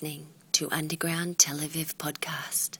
listening to Underground Tel Aviv Podcast.